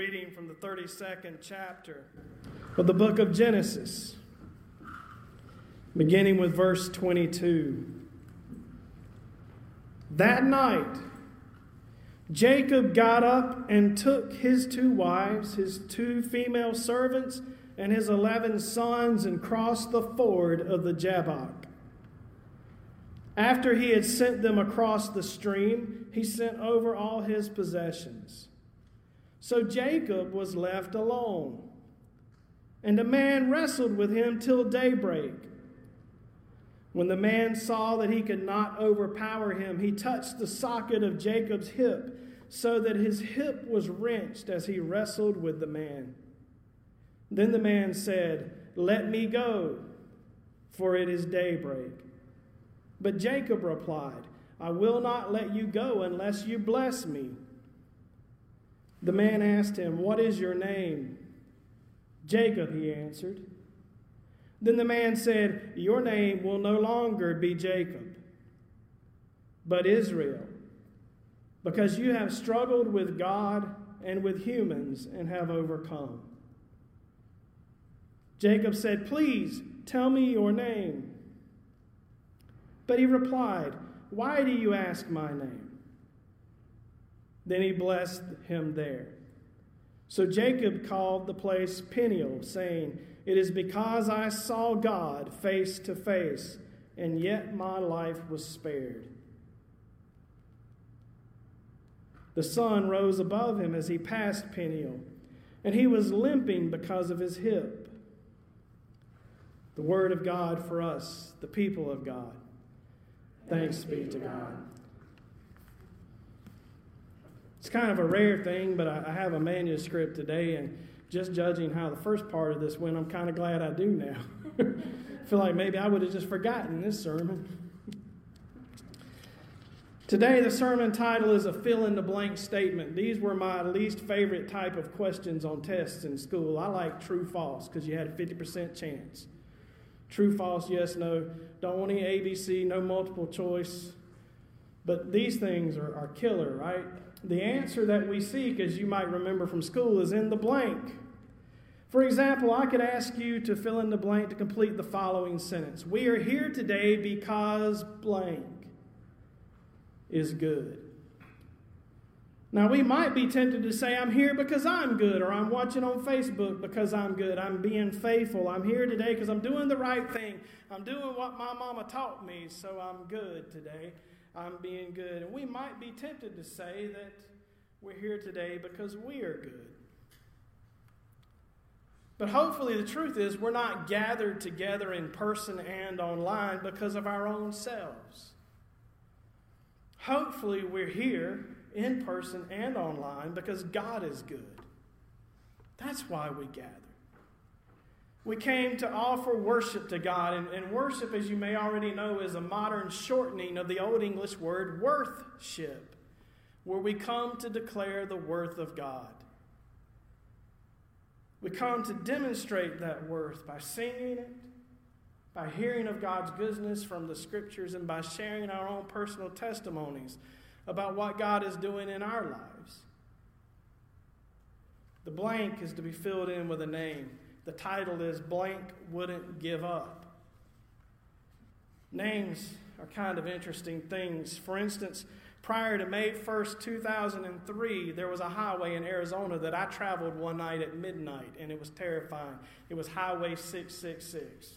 reading from the 32nd chapter of the book of Genesis, beginning with verse 22. That night, Jacob got up and took his two wives, his two female servants, and his eleven sons and crossed the ford of the Jabbok. After he had sent them across the stream, he sent over all his possessions. So Jacob was left alone. And a man wrestled with him till daybreak. When the man saw that he could not overpower him, he touched the socket of Jacob's hip, so that his hip was wrenched as he wrestled with the man. Then the man said, Let me go, for it is daybreak. But Jacob replied, I will not let you go unless you bless me. The man asked him, What is your name? Jacob, he answered. Then the man said, Your name will no longer be Jacob, but Israel, because you have struggled with God and with humans and have overcome. Jacob said, Please tell me your name. But he replied, Why do you ask my name? Then he blessed him there. So Jacob called the place Peniel, saying, It is because I saw God face to face, and yet my life was spared. The sun rose above him as he passed Peniel, and he was limping because of his hip. The word of God for us, the people of God. Thanks be to God. It's kind of a rare thing, but I, have a manuscript today, and just judging how the first part of this went, I'm kind of glad I do now. I feel like maybe I would have just forgotten this sermon. Today, the sermon title is a fill in the blank statement. These were my least favorite type of questions on tests in school. I like true false because you had a 50% chance. True, false, yes, no. Don't want any ABC, no multiple choice. But these things are, are killer, right? The answer that we seek, as you might remember from school, is in the blank. For example, I could ask you to fill in the blank to complete the following sentence We are here today because blank is good. Now, we might be tempted to say, I'm here because I'm good, or I'm watching on Facebook because I'm good. I'm being faithful. I'm here today because I'm doing the right thing. I'm doing what my mama taught me, so I'm good today. I'm being good. And we might be tempted to say that we're here today because we are good. But hopefully, the truth is, we're not gathered together in person and online because of our own selves. Hopefully, we're here in person and online because God is good. That's why we gather. We came to offer worship to God, and, and, worship, as you may already know, is a modern shortening of the Old English word worthship, where we come to declare the worth of God. We come to demonstrate that worth by singing it, by hearing of God's goodness from the scriptures, and by sharing our own personal testimonies about what God is doing in our lives. The blank is to be filled in with a name. The title is Blank Wouldn't Give Up. Names are kind of interesting things. For instance, prior to May 1st, 2003, there was a highway in Arizona that I traveled one night at midnight, and it was terrifying. It was Highway 666.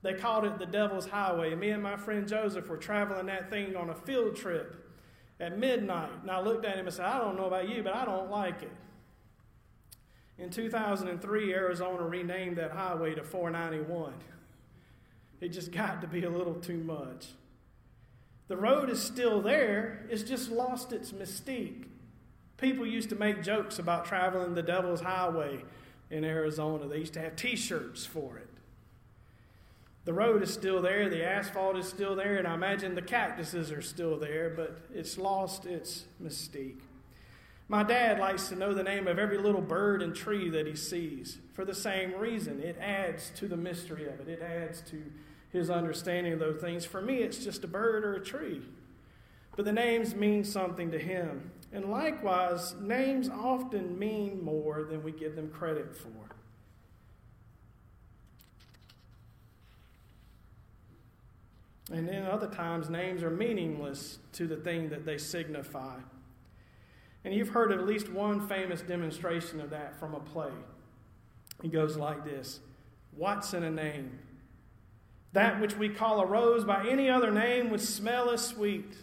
They called it the Devil's Highway. Me and my friend Joseph were traveling that thing on a field trip at midnight. And I looked at him and said, I don't know about you, but I don't like it. In 2003, Arizona renamed that highway to 491. It just got to be a little too much. The road is still there, it's just lost its mystique. People used to make jokes about traveling the Devil's Highway in Arizona. They used to have t shirts for it. The road is still there, the asphalt is still there, and I imagine the cactuses are still there, but it's lost its mystique. My dad likes to know the name of every little bird and tree that he sees for the same reason. It adds to the mystery of it, it adds to his understanding of those things. For me, it's just a bird or a tree. But the names mean something to him. And likewise, names often mean more than we give them credit for. And then other times, names are meaningless to the thing that they signify. And you've heard at least one famous demonstration of that from a play. It goes like this What's in a name? That which we call a rose by any other name would smell as sweet.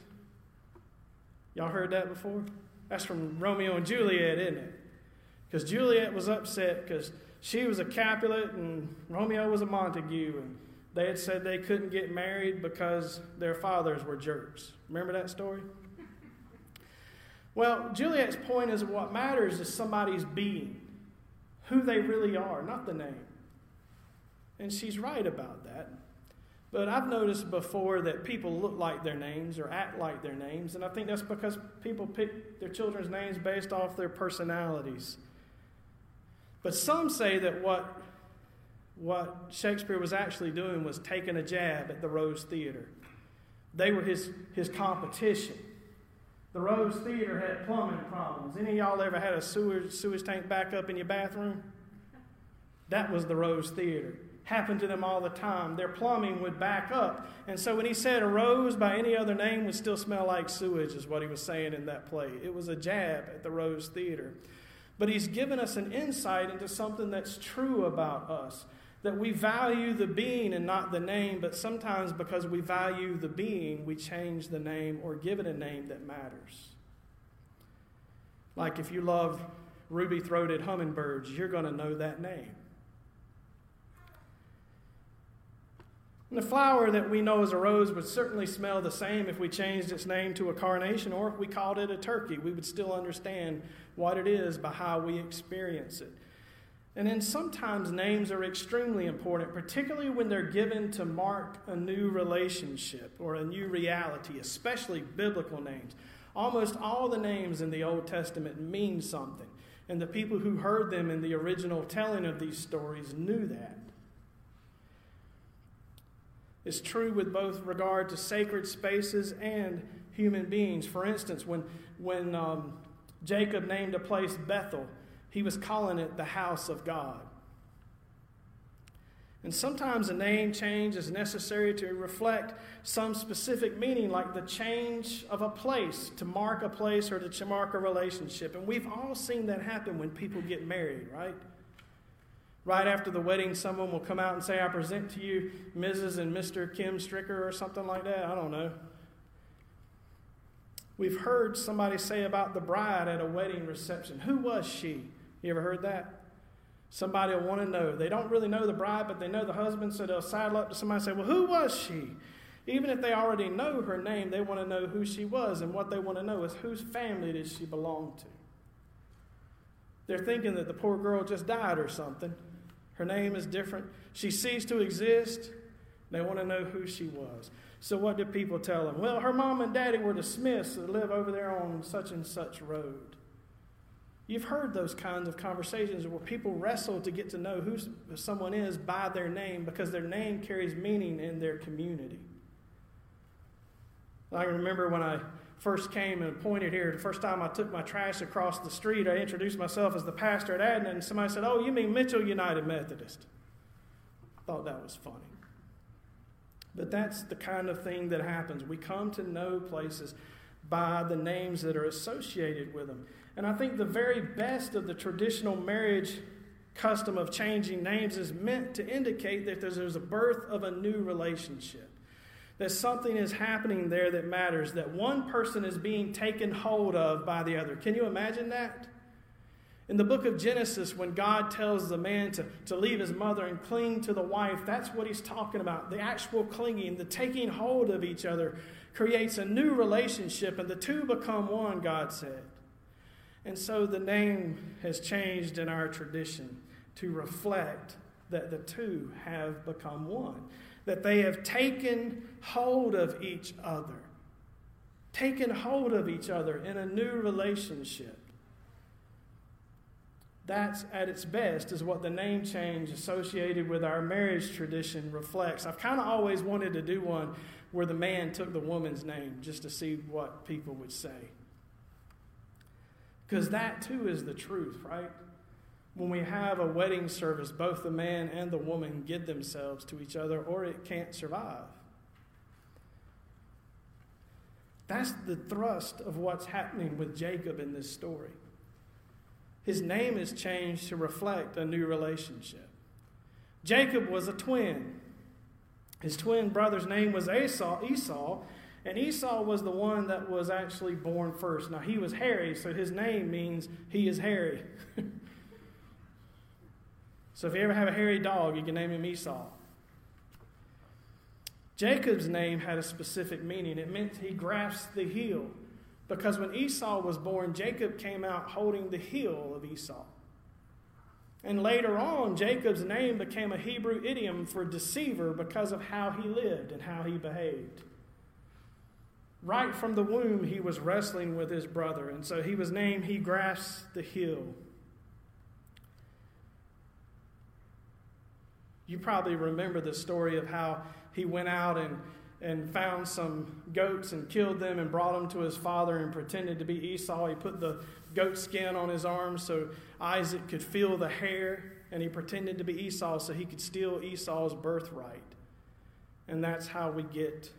Y'all heard that before? That's from Romeo and Juliet, isn't it? Because Juliet was upset because she was a Capulet and Romeo was a Montague, and they had said they couldn't get married because their fathers were jerks. Remember that story? Well, Juliet's point is what matters is somebody's being, who they really are, not the name. And she's right about that. But I've noticed before that people look like their names or act like their names, and I think that's because people pick their children's names based off their personalities. But some say that what, what Shakespeare was actually doing was taking a jab at the Rose Theater. They were his, his competition. The Rose Theater had plumbing problems. Any of y'all ever had a sewage, sewage tank back up in your bathroom? That was the Rose Theater happened to them all the time. Their plumbing would back up. And so when he said a rose by any other name would still smell like sewage, is what he was saying in that play. It was a jab at the Rose Theater. But he's given us an insight into something that's true about us. That we value the being and not the name, but sometimes because we value the being, we change the name or give it a name that matters. Like if you love ruby throated hummingbirds, you're going to know that name. And the flower that we know as a rose would certainly smell the same if we changed its name to a carnation or if we called it a turkey. We would still understand what it is by how we experience it. And then sometimes names are extremely important, particularly when they're given to mark a new relationship or a new reality, especially biblical names. Almost all the names in the Old Testament mean something, and the people who heard them in the original telling of these stories knew that. It's true with both regard to sacred spaces and human beings. For instance, when, when um, Jacob named a place Bethel, he was calling it the house of God. And sometimes a name change is necessary to reflect some specific meaning, like the change of a place, to mark a place or to mark a relationship. And we've all seen that happen when people get married, right? Right after the wedding, someone will come out and say, I present to you Mrs. and Mr. Kim Stricker or something like that. I don't know. We've heard somebody say about the bride at a wedding reception, Who was she? You ever heard that? Somebody will want to know. They don't really know the bride, but they know the husband, so they'll sidle up to somebody and say, Well, who was she? Even if they already know her name, they want to know who she was, and what they want to know is whose family did she belong to? They're thinking that the poor girl just died or something. Her name is different. She ceased to exist. They want to know who she was. So, what did people tell them? Well, her mom and daddy were the Smiths that live over there on such and such road. You've heard those kinds of conversations where people wrestle to get to know who someone is by their name because their name carries meaning in their community. I remember when I first came and appointed here, the first time I took my trash across the street, I introduced myself as the pastor at Adna, and somebody said, Oh, you mean Mitchell United Methodist? I thought that was funny. But that's the kind of thing that happens. We come to know places by the names that are associated with them. And I think the very best of the traditional marriage custom of changing names is meant to indicate that there's a birth of a new relationship that something is happening there that matters, that one person is being taken hold of by the other. Can you imagine that? In the book of Genesis, when God tells the man to, to leave his mother and cling to the wife, that's what he's talking about. The actual clinging, the taking hold of each other creates a new relationship, and the two become one, God said. And so the name has changed in our tradition to reflect that the two have become one that they have taken hold of each other, taken hold of each other in a new relationship. That's at its best, is what the name change associated with our marriage tradition reflects. I've kind of always wanted to do one where the man took the woman's name just to see what people would say. Because that too is the truth, right? When we have a wedding service, both the man and the woman give themselves to each other, or it can't survive. That's the thrust of what's happening with Jacob in this story. His name is changed to reflect a new relationship. Jacob was a twin. His twin brother's name was Esau, Esau, and Esau was the one that was actually born first. Now, he was hairy, so his name means he is hairy. so, if you ever have a hairy dog, you can name him Esau. Jacob's name had a specific meaning. It meant he grasped the heel. Because when Esau was born, Jacob came out holding the heel of Esau. And later on, Jacob's name became a Hebrew idiom for deceiver because of how he lived and how he behaved. Right from the womb, he was wrestling with his brother, and so he was named He Grasped the Heel. You probably remember the story of how he went out and, and found some goats and killed them and brought them to his father and pretended to be Esau. He put the goat skin on his arm so Isaac could feel the hair, and he pretended to be Esau so he could steal Esau's birthright. And that's how we get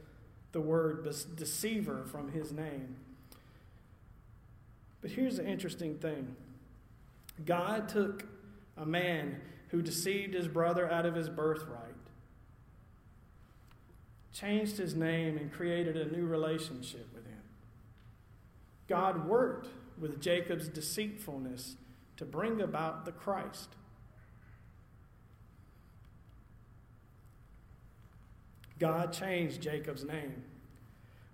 the word deceiver from his name. But here's the interesting thing God took a man who deceived his brother out of his birthright changed his name, and created a new relationship with him. God worked with Jacob's deceitfulness to bring about the Christ. God changed Jacob's name.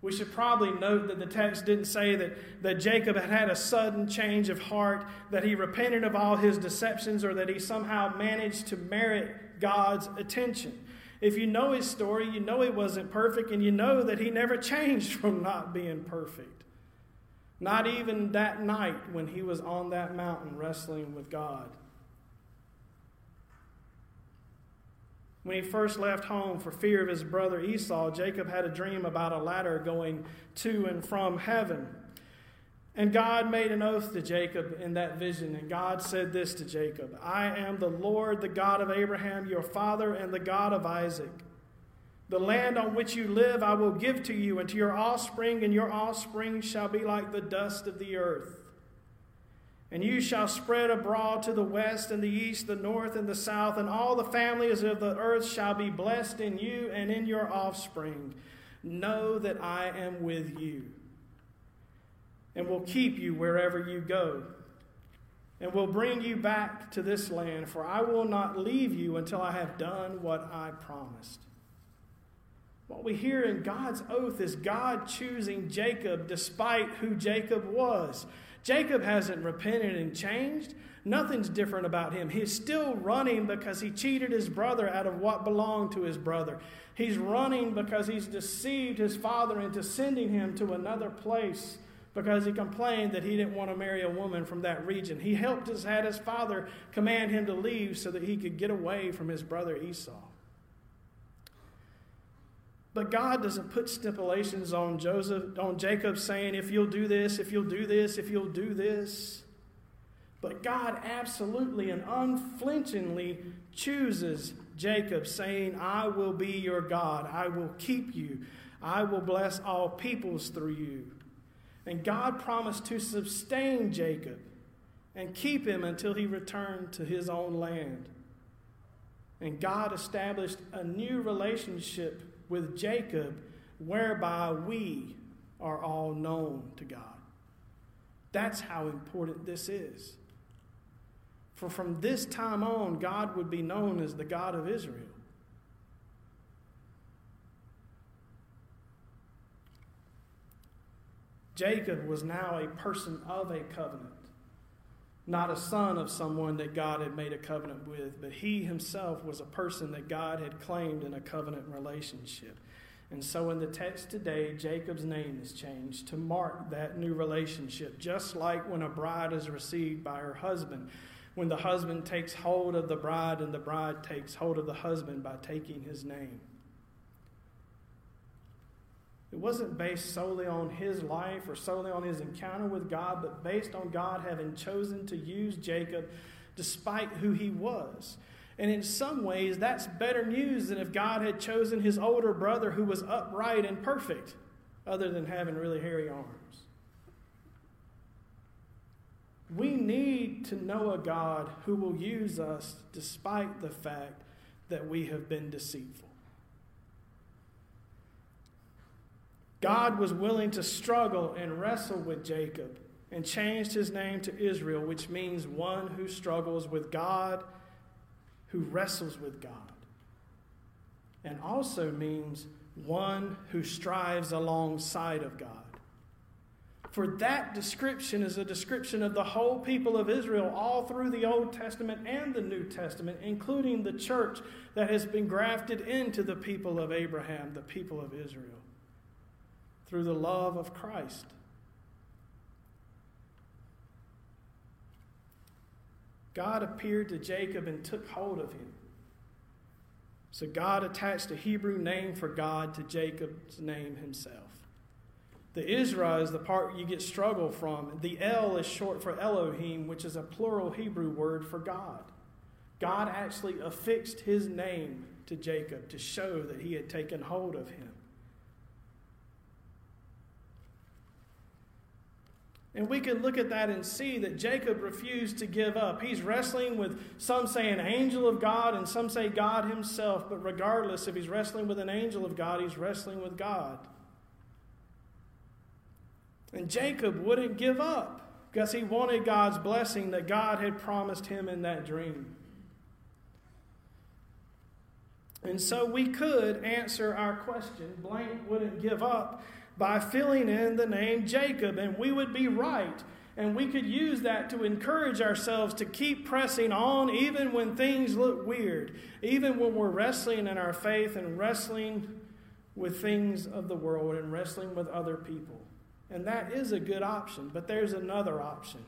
We should probably note that the text didn't say that, that Jacob had had a sudden change of heart, that he repented of all his deceptions, or that he somehow managed to merit God's attention. If you know his story, you know he wasn't perfect, and you know that he never changed from not being perfect. Not even that night when he was on that mountain wrestling with God. When he first left home for fear of his brother Esau, Jacob had a dream about a ladder going to and from heaven. And God made an oath to Jacob in that vision. And God said this to Jacob I am the Lord, the God of Abraham, your father, and the God of Isaac. The land on which you live I will give to you and to your offspring, and your offspring shall be like the dust of the earth. And you shall spread abroad to the west and the east, the north and the south, and all the families of the earth shall be blessed in you and in your offspring. Know that I am with you and will keep you wherever you go, and will bring you back to this land, for I will not leave you until I have done what I promised. What we hear in God's oath is God choosing Jacob despite who Jacob was. Jacob hasn't repented and changed. Nothing's different about him. He's still running because he cheated his brother out of what belonged to his brother. He's running because he's deceived his father into sending him to another place because he complained that he didn't want to marry a woman from that region. He helped his, had his father command him to leave so that he could get away from his brother Esau. But God doesn't put stipulations on Joseph, on Jacob saying, if you'll do this, if you'll do this, if you'll do this. But God absolutely and unflinchingly chooses Jacob, saying, I will be your God. I will keep you. I will bless all peoples through you. And God promised to sustain Jacob and keep him until he returned to his own land. And God established a new relationship with Jacob whereby we are all known to God. That's how important this is. For from this time on, God would be known as the God of Israel. Jacob was now a person of a covenant, not a son of someone that God had made a covenant with, but he himself was a person that God had claimed in a covenant relationship. And so in the text today, Jacob's name is changed to mark that new relationship, just like when a bride is received by her husband. When the husband takes hold of the bride and the bride takes hold of the husband by taking his name. It wasn't based solely on his life or solely on his encounter with God, but based on God having chosen to use Jacob despite who he was. And in some ways, that's better news than if God had chosen his older brother who was upright and perfect, other than having really hairy arms. We need to know a God who will use us despite the fact that we have been deceitful. God was willing to struggle and wrestle with Jacob and changed his name to Israel, which means one who struggles with God, who wrestles with God, and also means one who strives alongside of God. For that description is a description of the whole people of Israel all through the Old Testament and the New Testament, including the church that has been grafted into the people of Abraham, the people of Israel, through the love of Christ. God appeared to Jacob and took hold of him. So God attached a Hebrew name for God to Jacob's name himself. The Israel is the part you get struggle from. The El is short for Elohim, which is a plural Hebrew word for God. God actually affixed his name to Jacob to show that he had taken hold of him. And we can look at that and see that Jacob refused to give up. He's wrestling with some say an angel of God and some say God himself, but regardless, if he's wrestling with an angel of God, he's wrestling with God. And Jacob wouldn't give up because he wanted God's blessing that God had promised him in that dream. And so we could answer our question blank wouldn't give up by filling in the name Jacob, and we would be right. And we could use that to encourage ourselves to keep pressing on even when things look weird, even when we're wrestling in our faith and wrestling with things of the world and wrestling with other people. And that is a good option, but there's another option.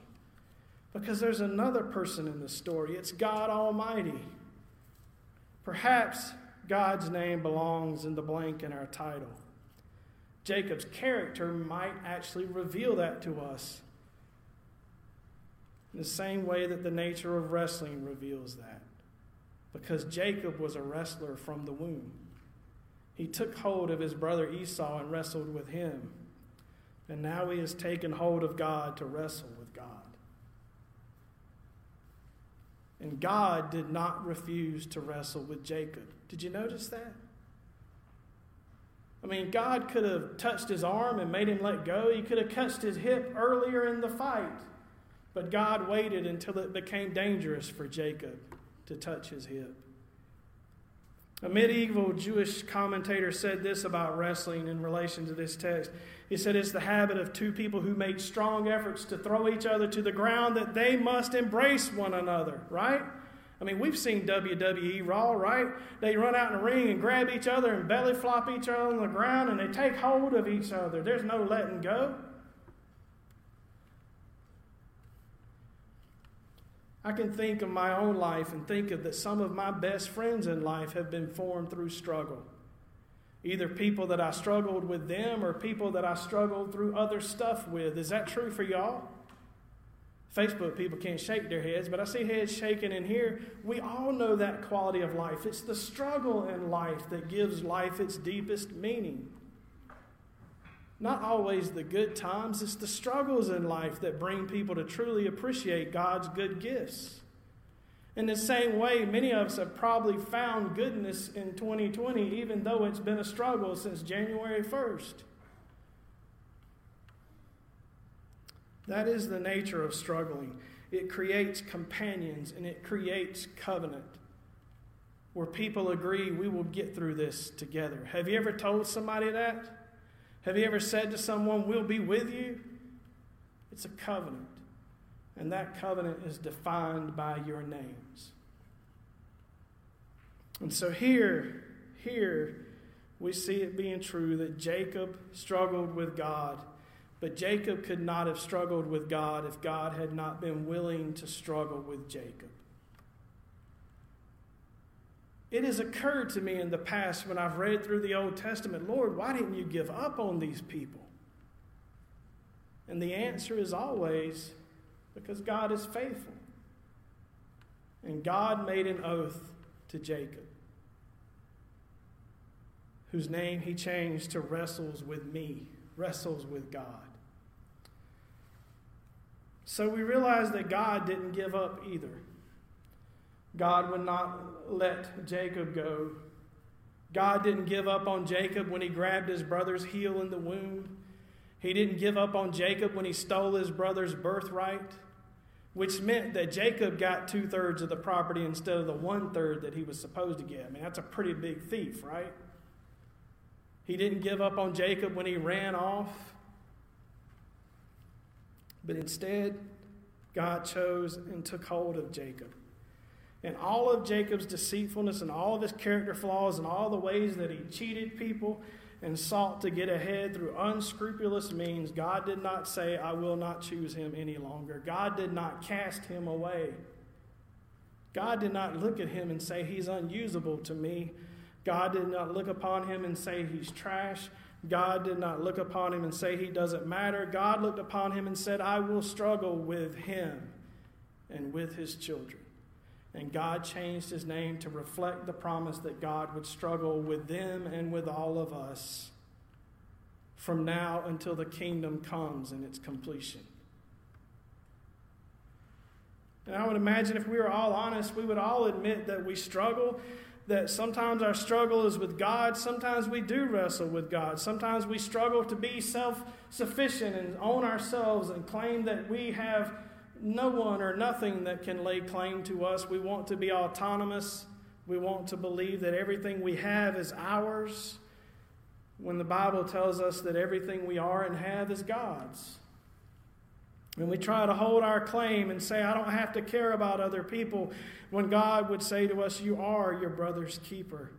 Because there's another person in the story. It's God Almighty. Perhaps God's name belongs in the blank in our title. Jacob's character might actually reveal that to us. In the same way that the nature of wrestling reveals that. Because Jacob was a wrestler from the womb. He took hold of his brother Esau and wrestled with him. And now he has taken hold of God to wrestle with God. And God did not refuse to wrestle with Jacob. Did you notice that? I mean, God could have touched his arm and made him let go. He could have touched his hip earlier in the fight. But God waited until it became dangerous for Jacob to touch his hip. A medieval Jewish commentator said this about wrestling in relation to this text. He said it's the habit of two people who make strong efforts to throw each other to the ground that they must embrace one another, right? I mean, we've seen WWE Raw, right? They run out in the ring and grab each other and belly flop each other on the ground and they take hold of each other. There's no letting go. I can think of my own life and think of that some of my best friends in life have been formed through struggle. Either people that I struggled with them or people that I struggled through other stuff with. Is that true for y'all? Facebook people can't shake their heads, but I see heads shaking in here. We all know that quality of life. It's the struggle in life that gives life its deepest meaning. Not always the good times, it's the struggles in life that bring people to truly appreciate God's good gifts. In the same way, many of us have probably found goodness in 2020, even though it's been a struggle since January 1st. That is the nature of struggling. It creates companions and it creates covenant where people agree we will get through this together. Have you ever told somebody that? Have you ever said to someone, We'll be with you? It's a covenant. And that covenant is defined by your names. And so here, here, we see it being true that Jacob struggled with God but Jacob could not have struggled with God if God had not been willing to struggle with Jacob. It has occurred to me in the past when I've read through the Old Testament, Lord, why didn't you give up on these people? And the answer is always because God is faithful. And God made an oath to Jacob, whose name he changed to wrestles with me, wrestles with God. So we realize that God didn't give up either. God would not let Jacob go. God didn't give up on Jacob when he grabbed his brother's heel in the womb. He didn't give up on Jacob when he stole his brother's birthright, which meant that Jacob got two thirds of the property instead of the one third that he was supposed to get. I mean, that's a pretty big thief, right? He didn't give up on Jacob when he ran off, but instead, God chose and took hold of Jacob and all of Jacob's deceitfulness and all of his character flaws and all the ways that he cheated people and sought to get ahead through unscrupulous means, God did not say, I will not choose him any longer. God did not cast him away. God did not look at him and say, He's unusable to me. God did not look upon him and say, He's trash. God did not look upon him and say, He doesn't matter. God looked upon him and said, I will struggle with him and with his children. And God changed his name to reflect the promise that God would struggle with them and with all of us from now until the kingdom comes in its completion. And I would imagine if we were all honest, we would all admit that we struggle, that sometimes our struggle is with God, sometimes we do wrestle with God, sometimes we struggle to be self sufficient and own ourselves and claim that we have no one or nothing that can lay claim to us. We want to be autonomous. We want to believe that everything we have is ours when the Bible tells us that everything we are and have is God's. And we try to hold our claim and say, I don't have to care about other people, when God would say to us, You are your brother's keeper.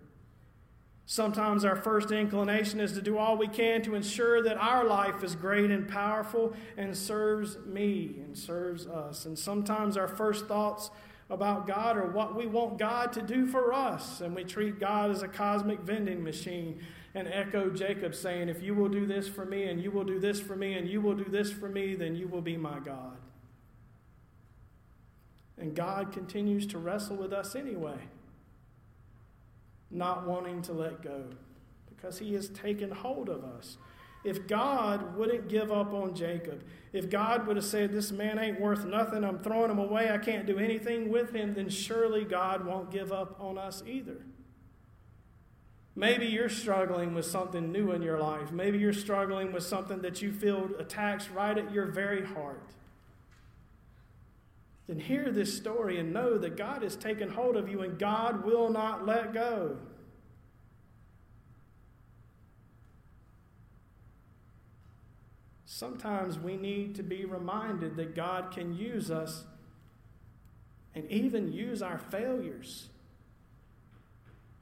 Sometimes our first inclination is to do all we can to ensure that our life is great and powerful and serves me and serves us. And sometimes our first thoughts about God or what we want God to do for us. And we treat God as a cosmic vending machine and echo Jacob saying, If you will do this for me, and you will do this for me, and you will do this for me, then you will be my God. And God continues to wrestle with us anyway not wanting to let go because he has taken hold of us. If God wouldn't give up on Jacob, if God would have said, This man ain't worth nothing, I'm throwing him away, I can't do anything with him, then surely God won't give up on us either. Maybe you're struggling with something new in your life. Maybe you're struggling with something that you feel attacks right at your very heart then hear this story and know that God has taken hold of you and God will not let go. Sometimes we need to be reminded that God can use us and even use our failures.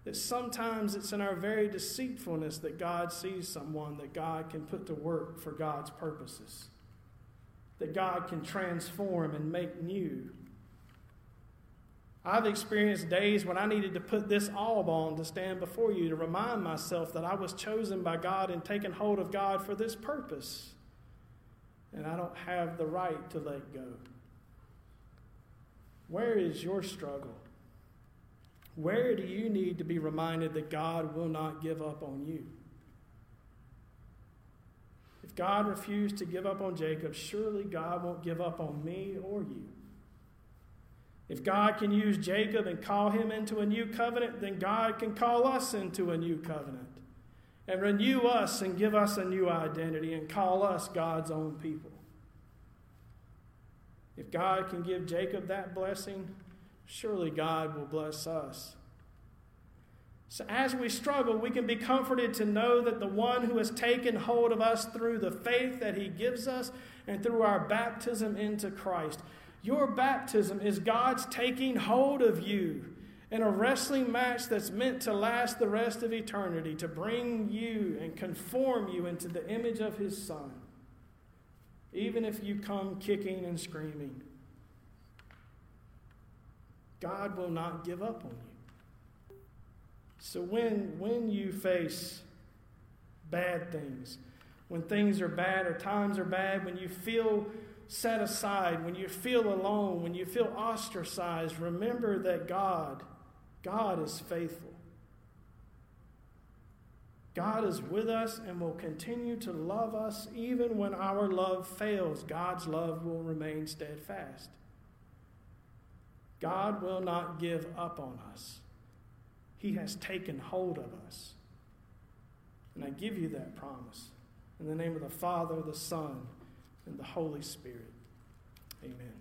That sometimes it's in our very deceitfulness that God sees someone that God can put to work for God's purposes that God can transform and make new. I've experienced days when I needed to put this alb on to stand before you to remind myself that I was chosen by God and taken hold of God for this purpose. And I don't have the right to let go. Where is your struggle? Where do you need to be reminded that God will not give up on you? If God refused to give up on Jacob, surely God won't give up on me or you. If God can use Jacob and call him into a new covenant, then God can call us into a new covenant and renew us and give us a new identity and call us God's own people. If God can give Jacob that blessing, surely God will bless us. So, as we struggle, we can be comforted to know that the one who has taken hold of us through the faith that he gives us and through our baptism into Christ. Your baptism is God's taking hold of you in a wrestling match that's meant to last the rest of eternity, to bring you and conform you into the image of his Son, even if you come kicking and screaming. God will not give up on you. So when, when you face bad things, when things are bad or times are bad, when you feel set aside, when you feel alone, when you feel ostracized, remember that God, God is faithful. God is with us and will continue to love us even when our love fails. God's love will remain steadfast. God will not give up on us. He has taken hold of us. And I give you that promise. In the name of the Father, the Son, and the Holy Spirit. Amen.